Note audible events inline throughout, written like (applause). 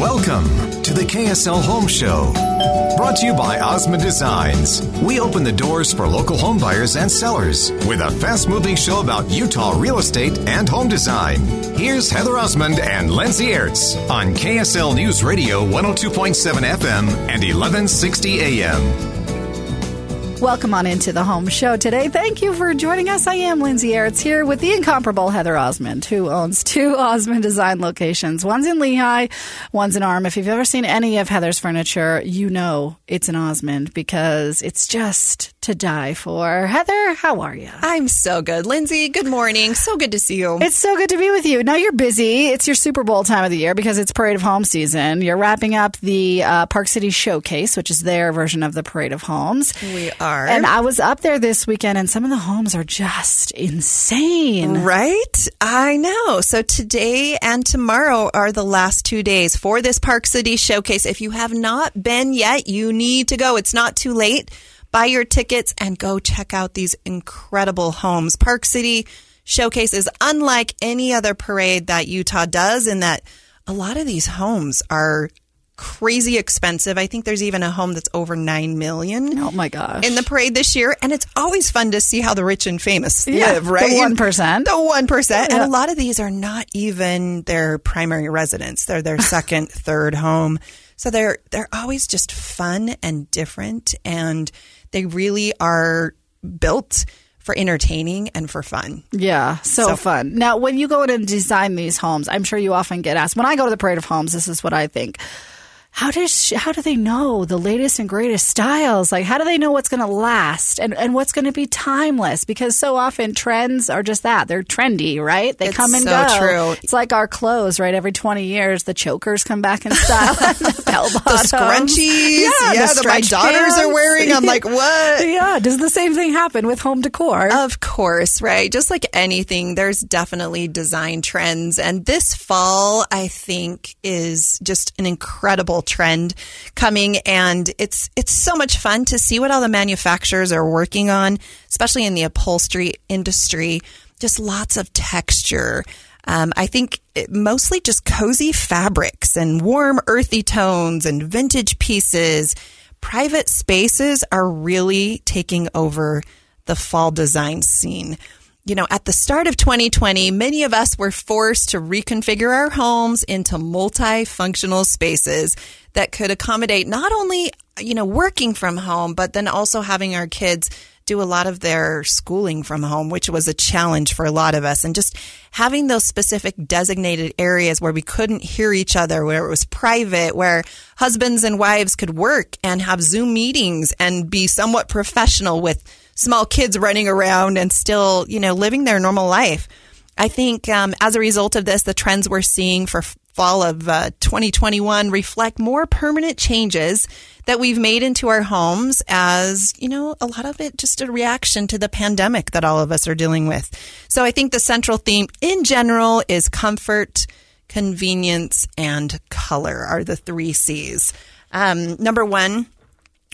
Welcome to the KSL Home Show. Brought to you by Osmond Designs. We open the doors for local home buyers and sellers with a fast moving show about Utah real estate and home design. Here's Heather Osmond and Lindsay Aerts on KSL News Radio 102.7 FM and 1160 AM. Welcome on into the home show today. Thank you for joining us. I am Lindsay Aerts here with the incomparable Heather Osmond, who owns two (laughs) Osmond Design locations. One's in Lehi, one's in Orem. If you've ever seen any of Heather's furniture, you know it's an Osmond because it's just to die for. Heather, how are you? I'm so good. Lindsay, good morning. So good to see you. It's so good to be with you. Now you're busy. It's your Super Bowl time of the year because it's Parade of Home season. You're wrapping up the uh, Park City Showcase, which is their version of the Parade of Homes. We are. And I was up there this weekend, and some of the homes are just insane. Right? I know. So today and tomorrow are the last two days for this Park City Showcase. If you have not been yet, you need to go. It's not too late. Buy your tickets and go check out these incredible homes. Park City Showcase is unlike any other parade that Utah does in that a lot of these homes are crazy expensive. I think there's even a home that's over 9 million. Oh my gosh. In the parade this year. And it's always fun to see how the rich and famous Yeah, live, right? the 1%. The 1%. And a lot of these are not even their primary residence. They're their (laughs) second, third home. So they're they're always just fun and different and they really are built for entertaining and for fun. Yeah, so, So- fun. Now, when you go in and design these homes, I'm sure you often get asked. When I go to the Parade of Homes, this is what I think. How does how do they know the latest and greatest styles? Like, how do they know what's going to last and, and what's going to be timeless? Because so often trends are just that they're trendy, right? They It's come and so go. true. It's like our clothes, right? Every twenty years, the chokers come back in style. and (laughs) the (laughs) bell The scrunchies, yeah, yeah, the that my daughters are wearing. I'm like, (laughs) what? Yeah, does the same thing happen with home decor? Of course, right? Just like anything, there's definitely design trends. And this fall, I think, is just an incredible trend coming. And it's, it's so much fun to see what all the manufacturers are working on, especially in the upholstery industry. Just lots of texture. Um, I think mostly just cozy fabrics and warm, earthy tones and vintage pieces. Private spaces are really taking over the fall design scene. You know, at the start of 2020, many of us were forced to reconfigure our homes into multifunctional spaces that could accommodate not only, you know, working from home, but then also having our kids do a lot of their schooling from home, which was a challenge for a lot of us. And just having those specific designated areas where we couldn't hear each other, where it was private, where husbands and wives could work and have Zoom meetings and be somewhat professional with small kids running around and still, you know, living their normal life. I think um, as a result of this, the trends we're seeing for fall of uh, 2021 reflect more permanent changes that we've made into our homes as, you know, a lot of it just a reaction to the pandemic that all of us are dealing with. So I think the central theme in general is comfort, convenience, and color are the three C's. Um, number one,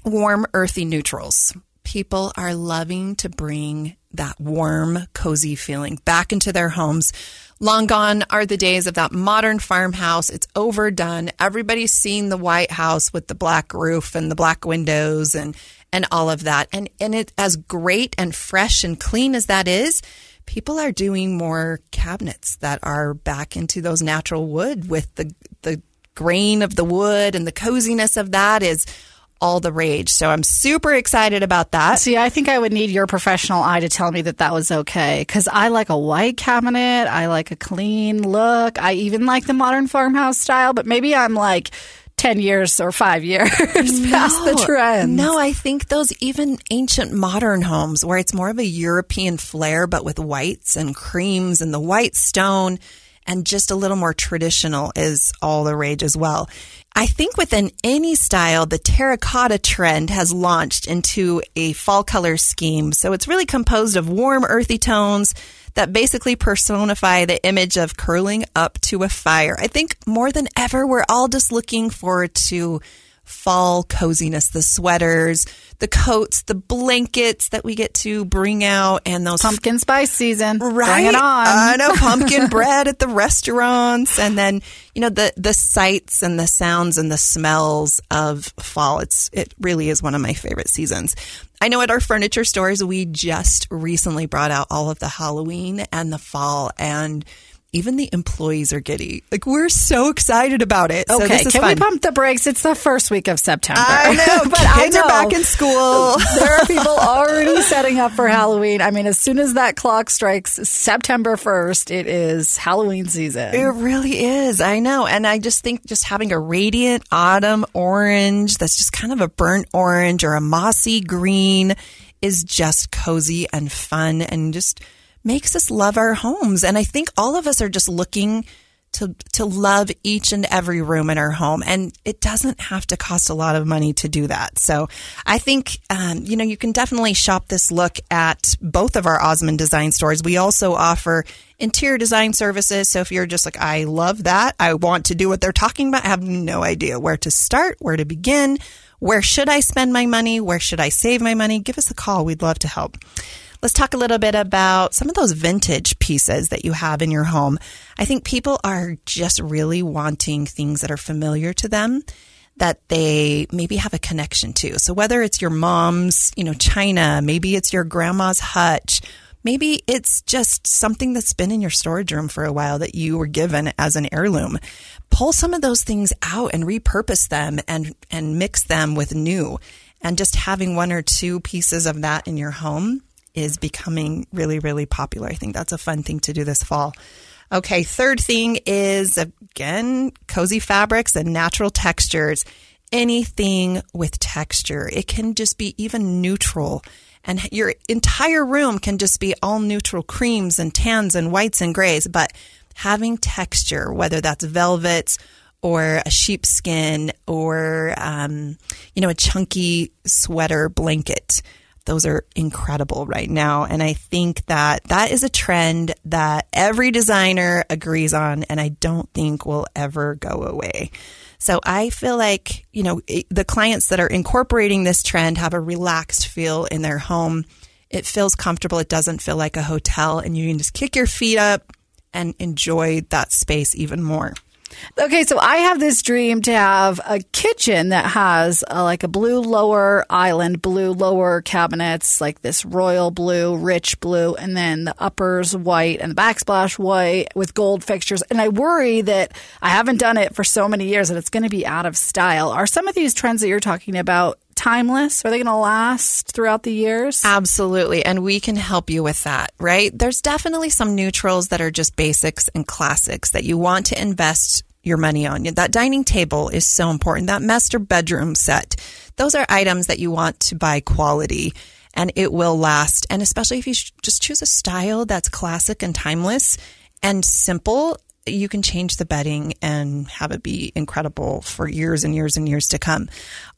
warm, earthy neutrals. People are loving to bring that warm, cozy feeling back into their homes. Long gone are the days of that modern farmhouse. It's overdone. Everybody's seen the White House with the black roof and the black windows and, and all of that. And, and it, as great and fresh and clean as that is, people are doing more cabinets that are back into those natural wood with the, the grain of the wood and the coziness of that is all the rage. So I'm super excited about that. See, I think I would need your professional eye to tell me that that was okay because I like a white cabinet. I like a clean look. I even like the modern farmhouse style, but maybe I'm like 10 years or five years (laughs) past the trend. No, I think those even ancient modern homes where it's more of a European flair, but with whites and creams and the white stone and just a little more traditional is all the rage as well. I think within any style, the terracotta trend has launched into a fall color scheme. So it's really composed of warm, earthy tones that basically personify the image of curling up to a fire. I think more than ever, we're all just looking forward to fall coziness, the sweaters, the coats, the blankets that we get to bring out, and those pumpkin spice season. Right, Bring it on. I know pumpkin (laughs) bread at the restaurants, and then you know the the sights and the sounds and the smells of fall. It's it really is one of my favorite seasons. I know at our furniture stores we just recently brought out all of the Halloween and the fall and even the employees are giddy. Like we're so excited about it. So Okay, this is can fun. we pump the brakes? It's the first week of September. I know, (laughs) but kids I are back in school. (laughs) there are people already setting up for Halloween. I mean, as soon as that clock strikes September 1st, it is Halloween season. It really is. I know. And I just think just having a radiant autumn orange that's just kind of a burnt orange or a mossy green is just cozy and fun and just makes us love our homes. And I think all of us are just looking to to love each and every room in our home, and it doesn't have to cost a lot of money to do that. So I think um, you know you can definitely shop this look at both of our Osmond Design stores. We also offer interior design services. So if you're just like I love that, I want to do what they're talking about, I have no idea where to start, where to begin. Where should I spend my money? Where should I save my money? Give us a call. We'd love to help. Let's talk a little bit about some of those vintage pieces that you have in your home. I think people are just really wanting things that are familiar to them that they maybe have a connection to. So whether it's your mom's, you know, china, maybe it's your grandma's hutch, maybe it's just something that's been in your storage room for a while that you were given as an heirloom. Pull some of those things out and repurpose them and and mix them with new. And just having one or two pieces of that in your home is becoming really, really popular. I think that's a fun thing to do this fall. Okay, third thing is again, cozy fabrics and natural textures. Anything with texture. It can just be even neutral. And your entire room can just be all neutral creams and tans and whites and grays. But having texture, whether that's velvets or a sheepskin or, um, you know, a chunky sweater blanket, those are incredible right now. And I think that that is a trend that every designer agrees on, and I don't think will ever go away. So I feel like, you know, the clients that are incorporating this trend have a relaxed feel in their home. It feels comfortable. It doesn't feel like a hotel, and you can just kick your feet up and enjoy that space even more. Okay, so I have this dream to have a kitchen that has uh like a blue lower island, blue lower cabinets, like this royal blue, rich blue, and then the uppers white and the backsplash white with gold fixtures. And I worry that I haven't done it for so many years that it's going to be out of style. Are some of these trends that you're talking about timeless? Are they going to last throughout the years? Absolutely. And we can help you with that, right? There's definitely some neutrals that are just basics and classics that you want to invest your money on. That dining table is so important. That master bedroom set. Those are items that you want to buy quality and it will last. And especially if you just choose a style that's classic and timeless and simple, you can change the bedding and have it be incredible for years and years and years to come.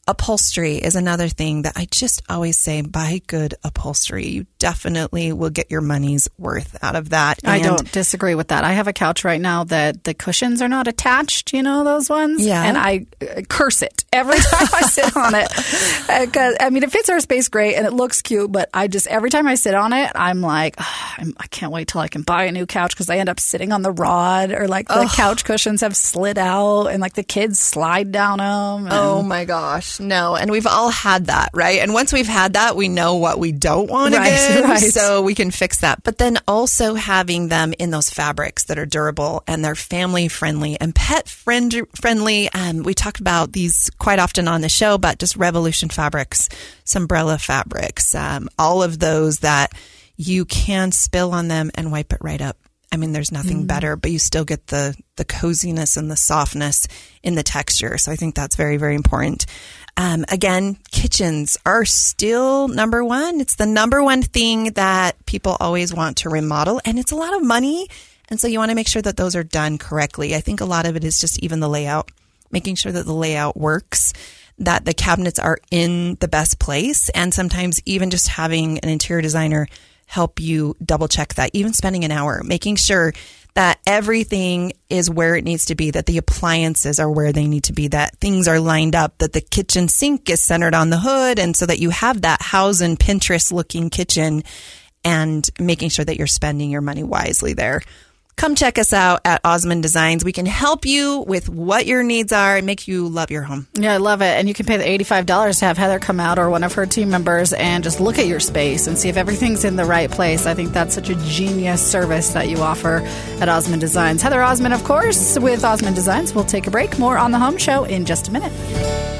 Upholstery is another thing that I just always say buy good upholstery. You definitely will get your money's worth out of that. I don't disagree with that. I have a couch right now that the cushions are not attached. You know those ones, Yeah. And I uh, curse it every (laughs) time I sit on it. Because I mean, it fits our space great and it looks cute, but I just every time I sit on it, I'm like, "Ah, I'm, I can't wait till I can buy a new couch because I end up sitting on the rod or like the couch cushions have slid out and like the kids slide down them. And Oh my gosh. No, and we've all had that, right? And once we've had that, we know what we don't want Right, again, (laughs) right. so we can fix that. But then also having them in those fabrics that are durable and they're family friendly and pet friend friendly. Um, we talked about these quite often on the show, but just Revolution fabrics, Sunbrella fabrics, um, all of those that you can spill on them and wipe it right up. I mean, there's nothing better, but you still get the the coziness and the softness in the texture. So I think that's very, very important. Um, again, kitchens are still number one. It's the number one thing that people always want to remodel, and it's a lot of money. And so you want to make sure that those are done correctly. I think a lot of it is just even the layout, making sure that the layout works, that the cabinets are in the best place, and sometimes even just having an interior designer help you double check that, even spending an hour, making sure that everything is where it needs to be, that the appliances are where they need to be, that things are lined up, that the kitchen sink is centered on the hood, and so that you have that Houzz and Pinterest looking kitchen and making sure that you're spending your money wisely there. Come check us out at Osmond Designs. We can help you with what your needs are and make you love your home. Yeah, I love it. And you can pay the $85 to have Heather come out or one of her team members and just look at your space and see if everything's in the right place. I think that's such a genius service that you offer at Osmond Designs. Heather Osmond, of course, with Osmond Designs. We'll take a break. More on the home show in just a minute.